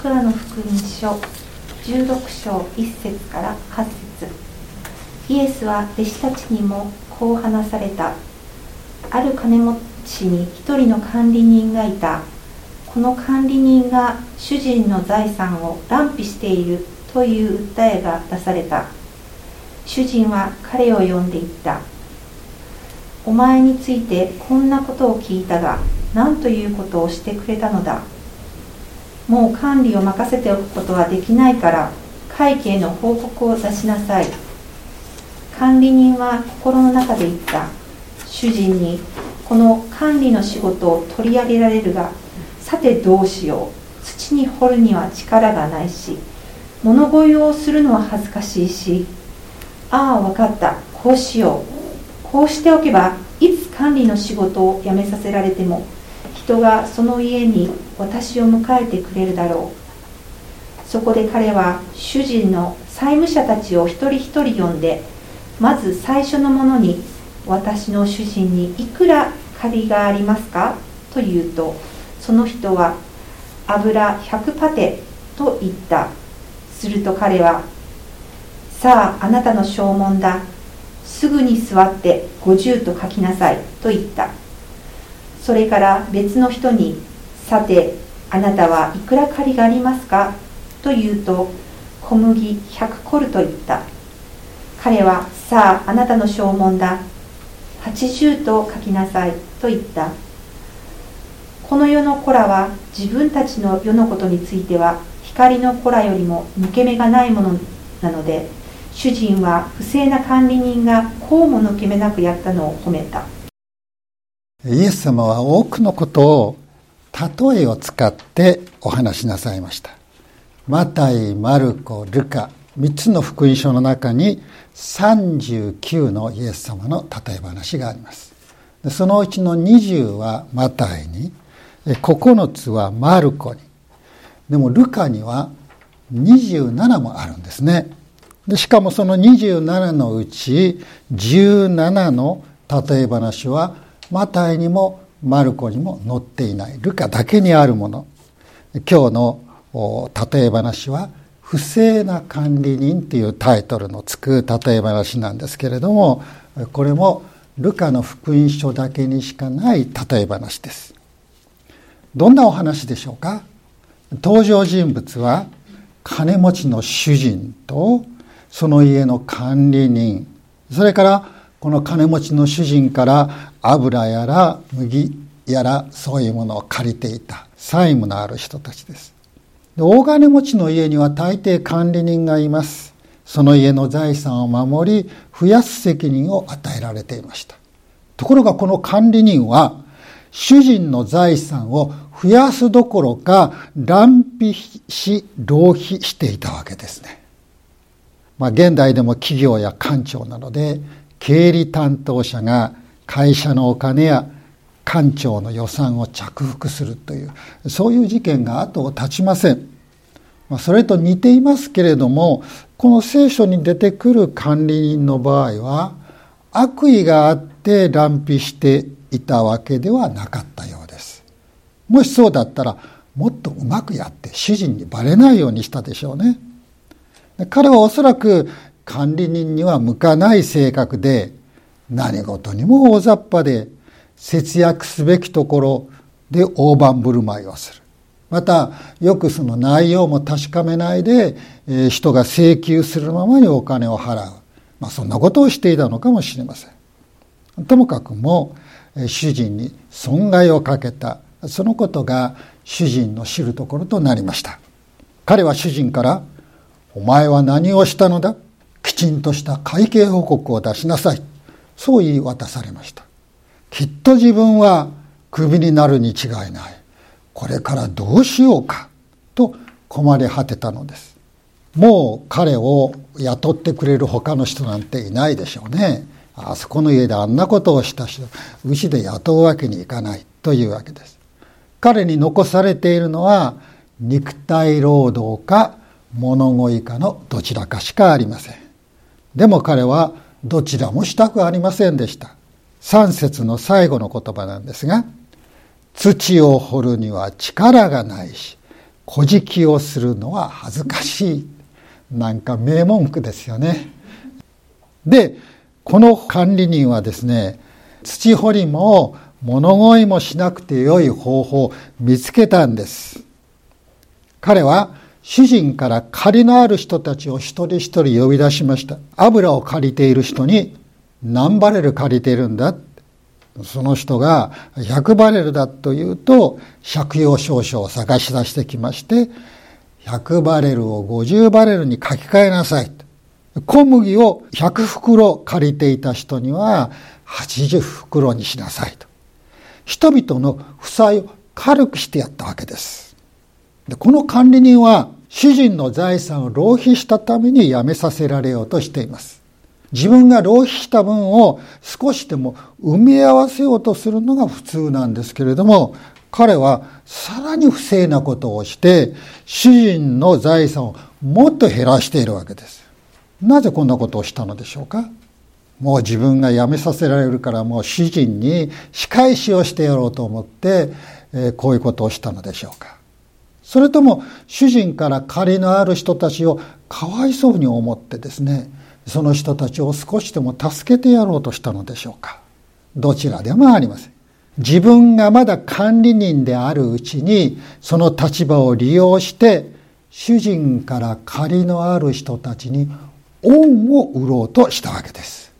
クラの福音書16章1節から8節。イエスは弟子たちにもこう話された。ある金持ちに一人の管理人がいた。この管理人が主人の財産を乱費しているという訴えが出された。主人は彼を呼んでいった。お前についてこんなことを聞いたが何ということをしてくれたのだ。もう管理を任せておくことはできないから会計の報告を出しなさい。管理人は心の中で言った。主人にこの管理の仕事を取り上げられるがさてどうしよう。土に掘るには力がないし物乞いをするのは恥ずかしいし。ああ分かった。こうしよう。こうしておけばいつ管理の仕事を辞めさせられても人がその家に私を迎えてくれるだろう。そこで彼は主人の債務者たちを一人一人呼んでまず最初のものに私の主人にいくら借りがありますか？と言うとその人は油100パテと言った。すると彼はさああなたの証文だ。すぐに座って50と書きなさいと言った。それから別の人にさてあなたはいくら借りがありますか？と言うと小麦100コルと言った。彼はさああなたの証文だ。80と書きなさい。と言った。この世の子らは自分たちの世のことについては光の子らよりも抜け目がないものなので主人は不正な管理人がこうも抜け目なくやったのを褒めた。イエス様は多くのことを例えを使ってお話しなさいました。マタイ、マルコ、ルカ3つの福音書の中に39のイエス様の例え話があります。そのうちの20はマタイに9つはマルコに。でもルカには27もあるんですね。でしかもその27のうち17の例え話はマタイにもマルコにも載っていない。ルカだけにあるもの。今日の例え話は不正な管理人っていうタイトルのつく例え話なんですけれどもこれもルカの福音書だけにしかない例え話です。どんなお話でしょうか？登場人物は金持ちの主人とその家の管理人。それからこの金持ちの主人から油やら麦やらそういうものを借りていた債務のある人たちです。で大金持ちの家には大抵管理人がいます。その家の財産を守り増やす責任を与えられていました。ところがこの管理人は主人の財産を増やすどころか乱費し浪費していたわけですね。まあ現代でも企業や官庁などで経理担当者が会社のお金や官庁の予算を着服するというそういう事件が後を絶ちません。それと似ていますけれどもこの聖書に出てくる管理人の場合は悪意があって乱費していたわけではなかったようです。もしそうだったらもっとうまくやって主人にバレないようにしたでしょうね。彼はおそらく管理人には向かない性格で何事にも大雑把で節約すべきところで大盤振る舞いをする。またよくその内容も確かめないで、え人が請求するままにお金を払う。まあそんなことをしていたのかもしれません。ともかくも主人に損害をかけたそのことが主人の知るところとなりました彼は主人から「お前は何をしたのだ？きちんとした会計報告を出しなさい」そう言い渡されました。きっと自分はクビになるに違いない。これからどうしようかと困り果てたのです。もう彼を雇ってくれる他の人なんていないでしょうね。あそこの家であんなことをした人うちで雇うわけにいかないというわけです。彼に残されているのは肉体労働か物乞いかのどちらかしかありません。でも彼はどちらもしたくありませんでした3節の最後の言葉なんですが土を掘るには力がないし小じをするのは恥ずかしい。なんか名文句ですよね。で、この管理人はですね、土掘りも物乞いもしなくてよい方法を見つけたんです。彼は主人から借りのある人たちを一人一人呼び出しました。油を借りている人に何バレル借りているんだ？その人が100バレルだと言うと借用証書を探し出してきまして100バレルを50バレルに書き換えなさい。小麦を100袋借りていた人には80袋にしなさいと。人々の負債を軽くしてやったわけです。でこの管理人は主人の財産を浪費したために辞めさせられようとしています。自分が浪費した分を少しでも埋め合わせようとするのが普通なんですけれども、彼はさらに不正なことをして、主人の財産をもっと減らしているわけです。なぜこんなことをしたのでしょうか？もう自分が辞めさせられるからもう主人に仕返しをしてやろうと思って、えー、こういうことをしたのでしょうか？それとも主人から借りのある人たちをかわいそうに思ってですねその人たちを少しでも助けてやろうとしたのでしょうかどちらでもありません自分がまだ管理人であるうちにその立場を利用して主人から借りのある人たちに恩を売ろうとしたわけです。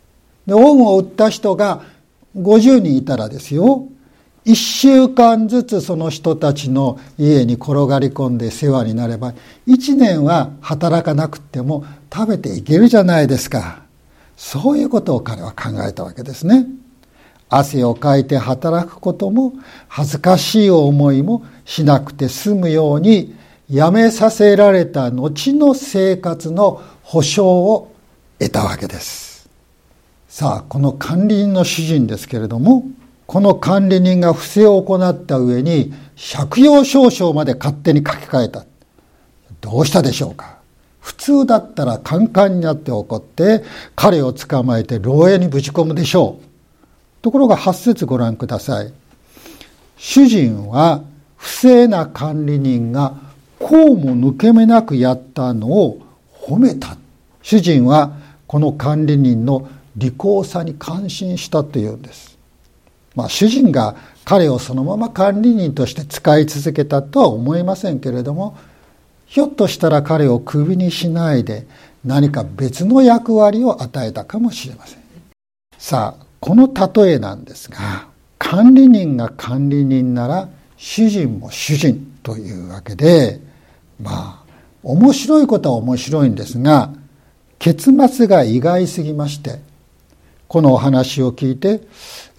で、恩を売った人が50人いたらですよ、一週間ずつその人たちの家に転がり込んで世話になれば、一年は働かなくても食べていけるじゃないですか。そういうことを彼は考えたわけですね。汗をかいて働くことも恥ずかしい思いもしなくて済むようにやめさせられた後の生活の保証を得たわけです。さあ、この管理人の主人ですけれども、この管理人が不正を行った上に借用証書まで勝手に書き換えた。どうしたでしょうか普通だったらカンカンになって怒って彼を捕まえて牢屋にぶち込むでしょう。ところが8節ご覧ください。主人は不正な管理人がこうも抜け目なくやったのを褒めた。主人はこの管理人の利口さに感心したというんです。まあ主人が彼をそのまま管理人として使い続けたとは思いませんけれども、ひょっとしたら彼をクビにしないで何か別の役割を与えたかもしれません。さあ、この例えなんですが、管理人が管理人なら主人も主人というわけで、まあ、面白いことは面白いんですが、結末が意外すぎまして、このお話を聞いて、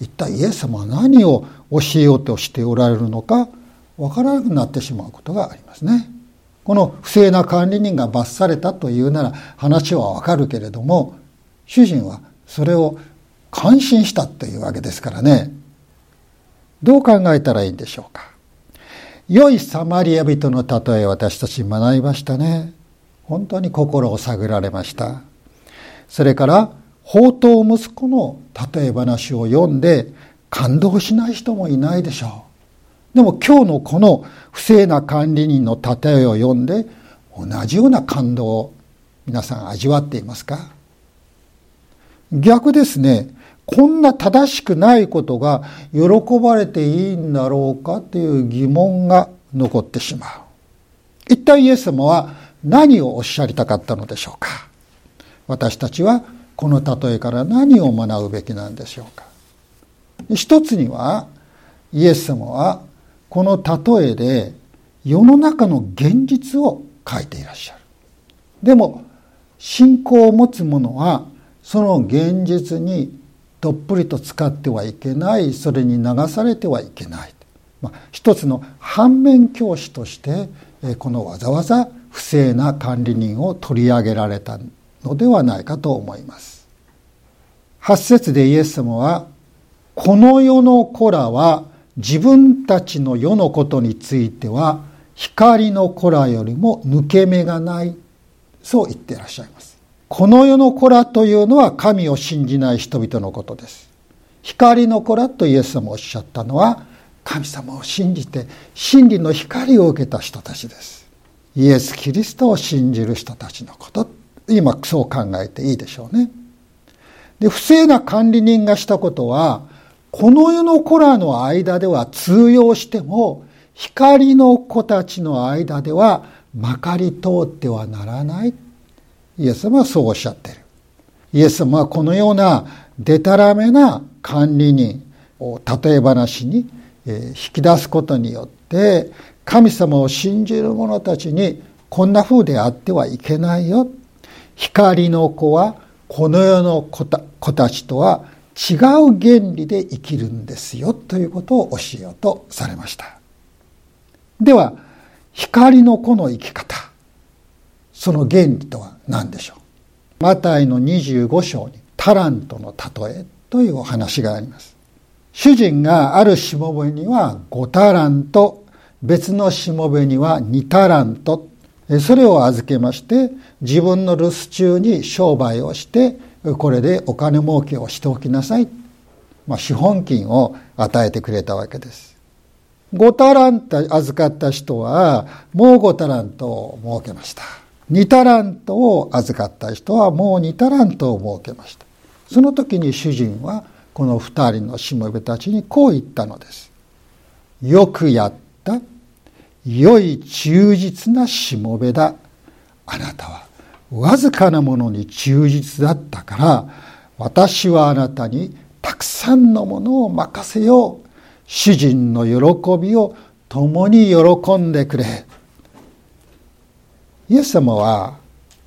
一体イエス様は何を教えようとしておられるのか、わからなくなってしまうことがありますね。この不正な管理人が罰されたというなら話はわかるけれども、主人はそれを感心したというわけですからね。どう考えたらいいんでしょうか。良いサマリア人の例え私たち学びましたね。本当に心を探られました。それから、宝刀息子の例え話を読んで感動しない人もいないでしょう。でも今日のこの不正な管理人の例えを読んで同じような感動を皆さん味わっていますか？逆ですね。こんな正しくないことが喜ばれていいんだろうかという疑問が残ってしまう。一体イエス様は何をおっしゃりたかったのでしょうか？私たちはこの例えから何を学ぶべきなんでしょうか。一つにはイエス様はこの例えで世の中の現実を書いていらっしゃる。でも信仰を持つ者はその現実にどっぷりと使ってはいけない。それに流されてはいけない、まあ、一つの反面教師としてこのわざわざ不正な管理人を取り上げられた。のではないかと思います。8節でイエス様はこの世の子らは自分たちの世のことについては光の子らよりも抜け目がないそう言っていらっしゃいます。この世の子らというのは神を信じない人々のことです。光の子らとイエス様おっしゃったのは神様を信じて真理の光を受けた人たちです。イエス・キリストを信じる人たちのこと今そう考えていいでしょうね。で不正な管理人がしたことはこの世の子らの間では通用しても光の子たちの間ではまかり通ってはならない。イエス様はそうおっしゃってる。イエス様はこのようなでたらめな管理人を例え話に引き出すことによって神様を信じる者たちにこんな風であってはいけないよ。光の子はこの世の子た子たちとは違う原理で生きるんですよということを教えようとされました。では、光の子の生き方、その原理とは何でしょう？マタイの25章にタラントの例えというお話があります。主人があるしもべには5タラント、別のしもべには2タラント、それを預けまして、自分の留守中に商売をして、これでお金儲けをしておきなさい。まあ、資本金を与えてくれたわけです。5タラント預かった人は、もう5タラントを儲けました。2タラントを預かった人は、もう2タラントを儲けました。その時に主人は、この2人のしもべたちにこう言ったのです。よくやった。良い忠実なしもべだ。あなたはわずかなものに忠実だったから、私はあなたにたくさんのものを任せよう。主人の喜びを共に喜んでくれ。イエス様は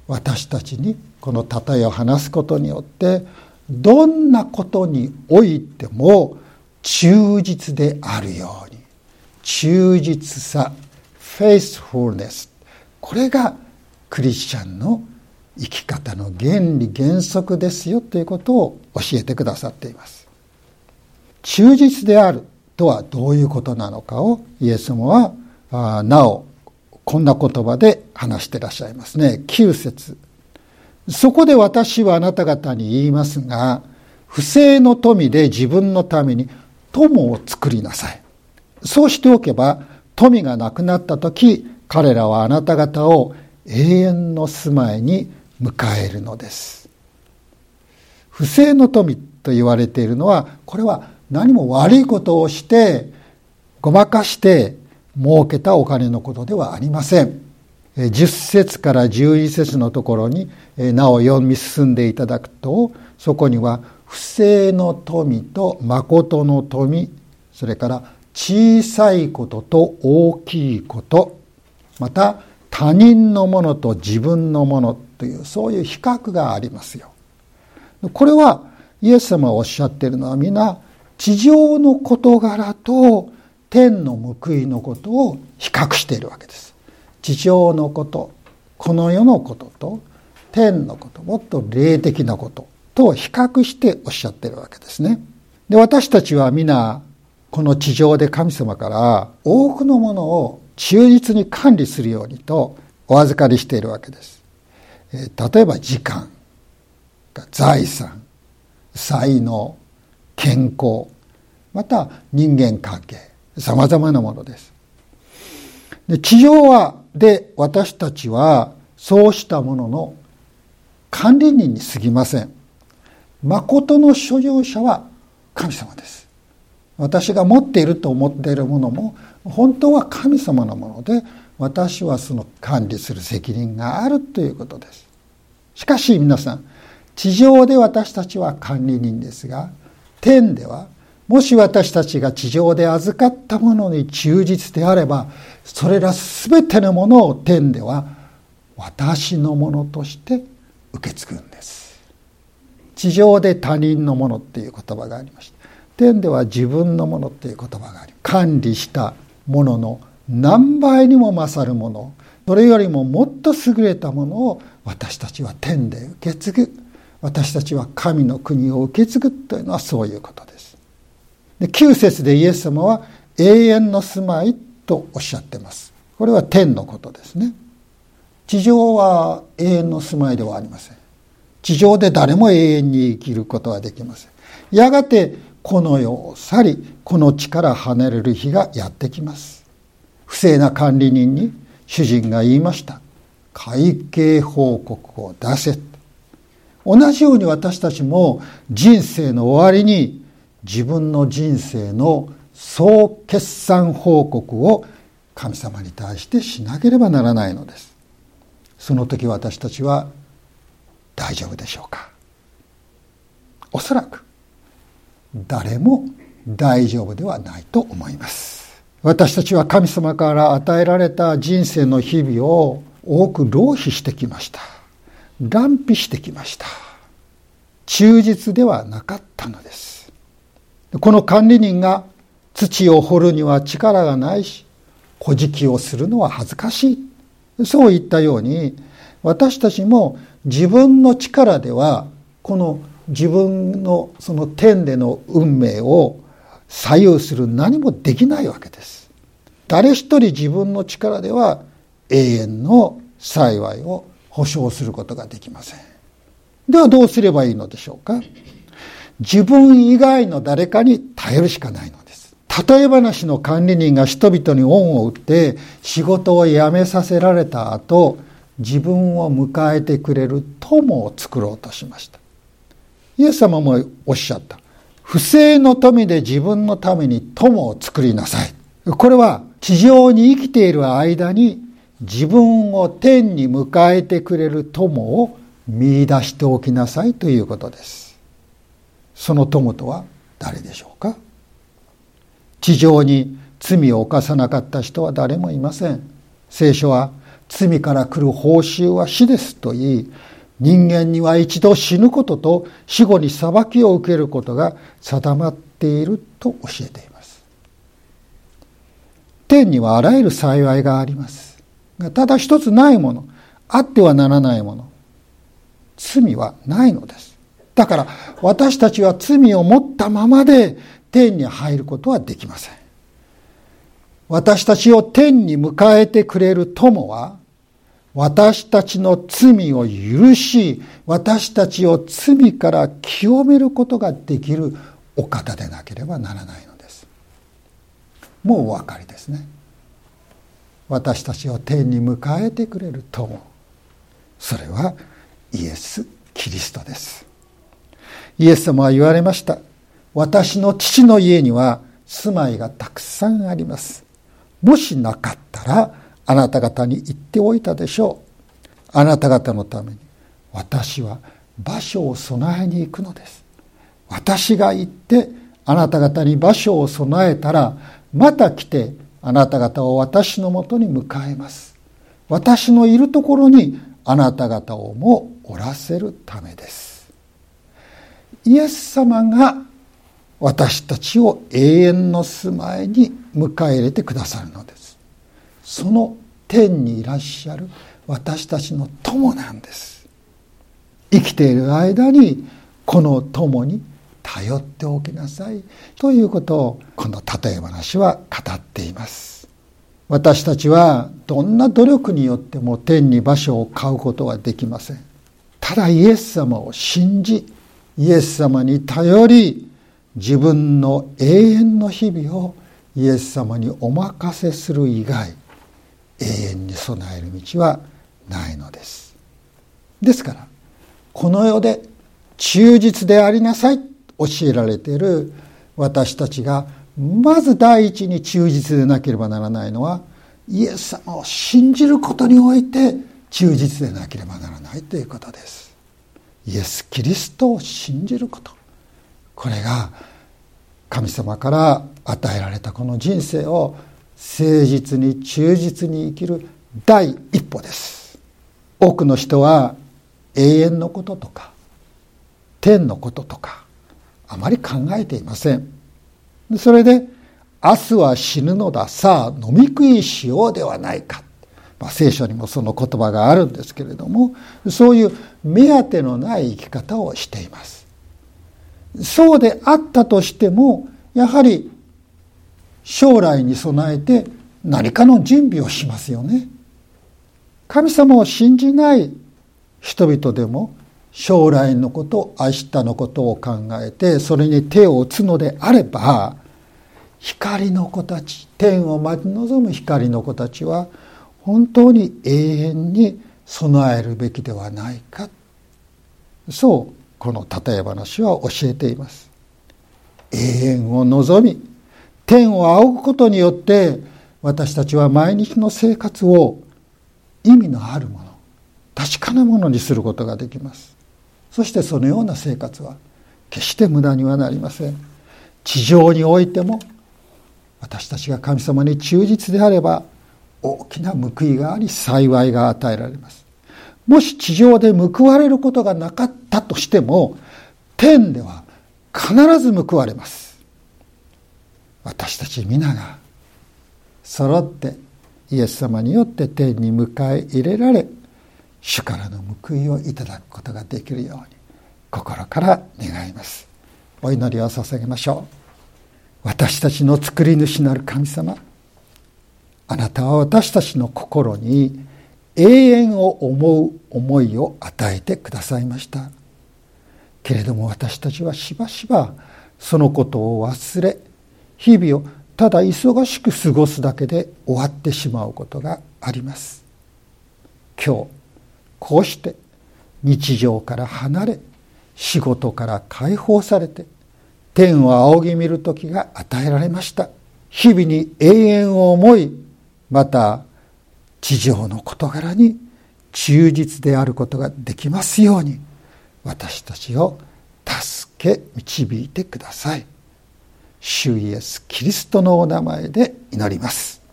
私たちにこの例えを話すことによってどんなことにおいても忠実であるように忠実さフェイスフォルネスこれがクリスチャンの生き方の原理原則ですよということを教えてくださっています。忠実であるとはどういうことなのかをイエス様はなおこんな言葉で話してらっしゃいますね。9節。そこで私はあなた方に言いますが不正の富で自分のために友を作りなさい。そうしておけば富がなくなった時彼らはあなた方を永遠の住まいに迎えるのです。不正の富と言われているのはこれは何も悪いことをしてごまかして儲けたお金のことではありません。10節から11節のところになお読み進んでいただくとそこには不正の富と誠の富それから小さいことと大きいことまた他人のものと自分のものというそういう比較がありますよ。これはイエス様がおっしゃっているのは皆地上の事柄と天の報いのことを比較しているわけです。地上のことこの世のことと天のこともっと霊的なことと比較しておっしゃっているわけですね。で私たちは皆この地上で神様から多くのものを忠実に管理するようにとお預かりしているわけです。例えば時間、財産、才能、健康、また人間関係、様々なものです。で地上は、で私たちはそうしたものの管理人に過ぎません。誠の所有者は神様です。私が持っていると思っているものも本当は神様のもので私はその管理する責任があるということです。しかし皆さん地上で私たちは管理人ですが天ではもし私たちが地上で預かったものに忠実であればそれら全てのものを天では私のものとして受け継ぐんです。地上で他人のものっていう言葉がありました。天では自分のものっていう言葉があり管理したものの何倍にも勝るもの。それよりももっと優れたものを私たちは天で受け継ぐ。私たちは神の国を受け継ぐというのはそういうことです。で9節でイエス様は永遠の住まいとおっしゃってます。これは天のことですね。地上は永遠の住まいではありません。地上で誰も永遠に生きることはできません。やがてこの世を去りこの地から離れる日がやってきます。不正な管理人に主人が言いました。会計報告を出せ同じように私たちも人生の終わりに自分の人生の総決算報告を神様に対してしなければならないのです。その時私たちは大丈夫でしょうか。おそらく誰も大丈夫ではないと思います。私たちは神様から与えられた人生の日々を多く浪費してきました。乱費してきました。忠実ではなかったのです。この管理人が土を掘るには力がないし小じをするのは恥ずかしい。そういったように私たちも自分の力ではこの自分のその天での運命を左右する何もできないわけです。誰一人自分の力では永遠の幸いを保証することができません。ではどうすればいいのでしょうか自分以外の誰かに頼るしかないのです。例え話の管理人が人々に恩を売って仕事を辞めさせられた後、自分を迎えてくれる友を作ろうとしました。イエス様もおっしゃった。不正の富で自分のために友を作りなさい。これは地上に生きている間に自分を天に迎えてくれる友を見出しておきなさいということです。その友とは誰でしょうか？地上に罪を犯さなかった人は誰もいません。聖書は罪から来る報酬は死ですと言い、人間には一度死ぬことと死後に裁きを受けることが定まっていると教えています。天にはあらゆる幸いがあります。がただ一つないもの、あってはならないもの、罪はないのです。だから私たちは罪を持ったままで天に入ることはできません。私たちを天に迎えてくれる友は、私たちの罪を許し、私たちを罪から清めることができるお方でなければならないのです。もうお分かりですね。私たちを天に迎えてくれる友。それはイエス・キリストです。イエス様は言われました。私の父の家には住まいがたくさんあります。もしなかったらあなた方に言っておいたでしょう。あなた方のために私は場所を備えに行くのです。私が行ってあなた方に場所を備えたらまた来てあなた方を私のもとに迎えます。私のいるところにあなた方をもおらせるためです。イエス様が私たちを永遠の住まいに迎え入れてくださるのですその天にいらっしゃる私たちの友なんです。生きている間にこの友に頼っておきなさい。ということをこの例え話は語っています。私たちはどんな努力によっても天に場所を買うことはできません。ただイエス様を信じイエス様に頼り自分の永遠の日々をイエス様にお任せする以外永遠に備える道はないのです。ですからこの世で忠実でありなさい教えられている私たちがまず第一に忠実でなければならないのはイエス様を信じることにおいて忠実でなければならないということです。イエス・キリストを信じること。これが神様から与えられたこの人生を誠実に忠実に生きる第一歩です。多くの人は永遠のこととか天のこととかあまり考えていません。それで明日は死ぬのださあ飲み食いしようではないか、まあ、聖書にもその言葉があるんですけれどもそういう目当てのない生き方をしています。そうであったとしてもやはり将来に備えて何かの準備をしますよね。神様を信じない人々でも将来のこと明日のことを考えてそれに手を打つのであれば光の子たち天を待ち望む光の子たちは本当に永遠に備えるべきではないかそうこの例え話は教えています永遠を望み天を仰ぐことによって私たちは毎日の生活を意味のあるもの確かなものにすることができます。そしてそのような生活は決して無駄にはなりません。地上においても私たちが神様に忠実であれば大きな報いがあり幸いが与えられます。もし地上で報われることがなかったとしても天では必ず報われます。私たち皆が揃ってイエス様によって天に迎え入れられ主からの報いをいただくことができるように心から願います。お祈りを捧げましょう。私たちの作り主なる神様あなたは私たちの心に永遠を思う思いを与えてくださいました。けれども私たちはしばしばそのことを忘れ日々をただ忙しく過ごすだけで終わってしまうことがあります。今日こうして日常から離れ仕事から解放されて天を仰ぎ見る時が与えられました。日々に永遠を思いまた地上の事柄に忠実であることができますように私たちを助け導いてください。主イエスキリストのお名前で祈ります。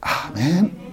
アーメン。